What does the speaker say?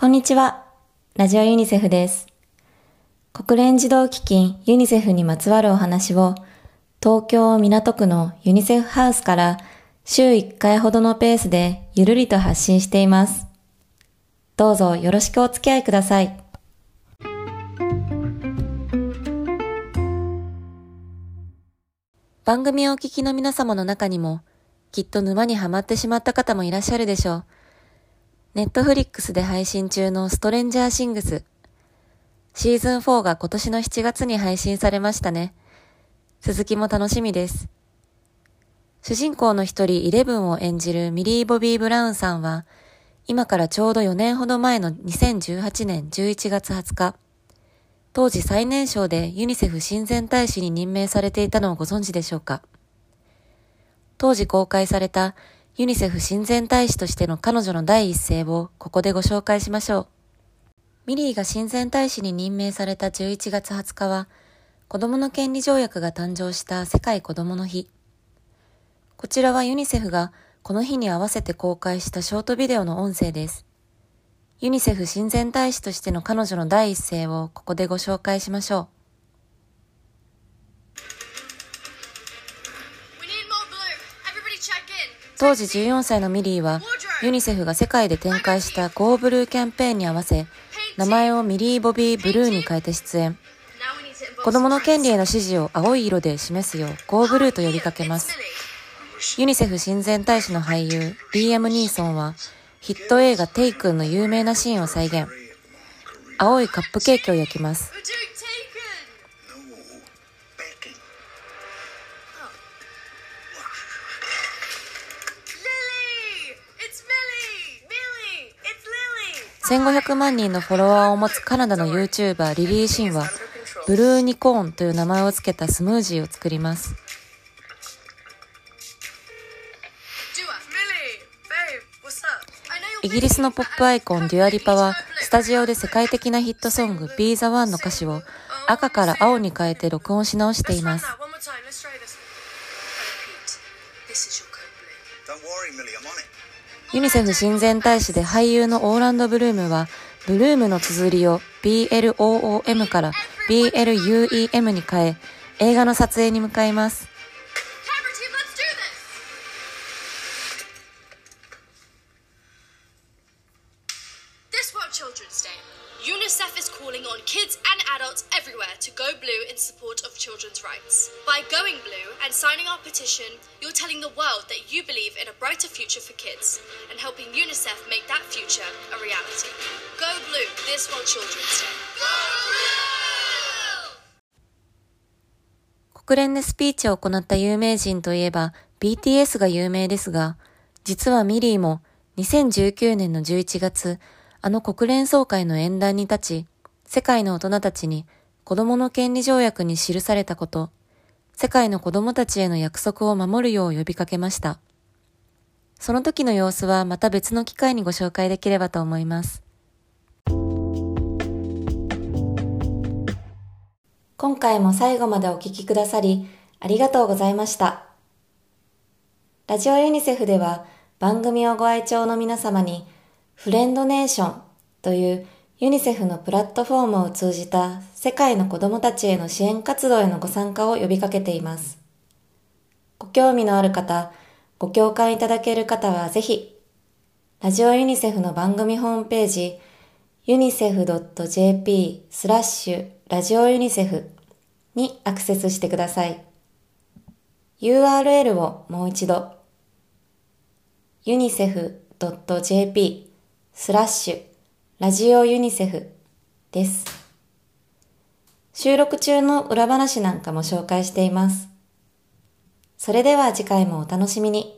こんにちは。ラジオユニセフです。国連児童基金ユニセフにまつわるお話を東京港区のユニセフハウスから週1回ほどのペースでゆるりと発信しています。どうぞよろしくお付き合いください。番組をお聞きの皆様の中にもきっと沼にはまってしまった方もいらっしゃるでしょう。ネットフリックスで配信中のストレンジャーシングス。シーズン4が今年の7月に配信されましたね。続きも楽しみです。主人公の一人イレブンを演じるミリー・ボビー・ブラウンさんは、今からちょうど4年ほど前の2018年11月20日、当時最年少でユニセフ親善大使に任命されていたのをご存知でしょうか？当時公開されたユニセフ親善大使としての彼女の第一声をここでご紹介しましょう。ミリーが親善大使に任命された11月20日は、子供の権利条約が誕生した世界子供の日。こちらはユニセフがこの日に合わせて公開したショートビデオの音声です。ユニセフ親善大使としての彼女の第一声をここでご紹介しましょう。当時14歳のミリーはユニセフが世界で展開した Go Blue キャンペーンに合わせ名前をミリー・ボビー・ブルーに変えて出演。子供の権利への支持を青い色で示すよう Go Blue と呼びかけます。ユニセフ親善大使の俳優リーアム・ニーソンはヒット映画テイクの有名なシーンを再現。青いカップケーキを焼きます。1500万人のフォロワーを持つカナダの YouTuber リリー・シンはブルーニコーンという名前を付けたスムージーを作ります。イギリスのポップアイコンデュアリパはスタジオで世界的なヒットソング Be the One の歌詞を赤から青に変えて録音し直していますユニセフ親善大使で俳優のオーランド・ブルームは、ブルームの綴りを BLOOM から BLUEM に変え、映画の撮影に向かいます。Children's Day, UNICEF is calling on kids and adults everywhere to go blue in support of children's rights. By going blue and signing our petition, you're telling the world that you believe in a brighter future for kids and helping UNICEF make that future a reality. Go blue this World Children's Day. Go blue! 国連でスピーチを行った有名人といえば BTS が有名ですが、実はミリーも2019年の11月、 あの国連総会の演壇に立ち、世界の大人たちに子供の権利条約に記されたこと、世界の子供たちへの約束を守るよう呼びかけました。その時の様子はまた別の機会にご紹介できればと思います。今回も最後までお聞きくださり、ありがとうございました。ラジオユニセフでは番組をご愛聴の皆様に、フレンドネーションというユニセフのプラットフォームを通じた世界の子供たちへの支援活動へのご参加を呼びかけています。ご興味のある方、ご共感いただける方はぜひ、ラジオユニセフの番組ホームページ、unicef.jp スラッシュラジオユニセフにアクセスしてください。URL をもう一度 unicef.jp スラッシュラジオユニセフです。収録中の裏話なんかも紹介しています。それでは次回もお楽しみに。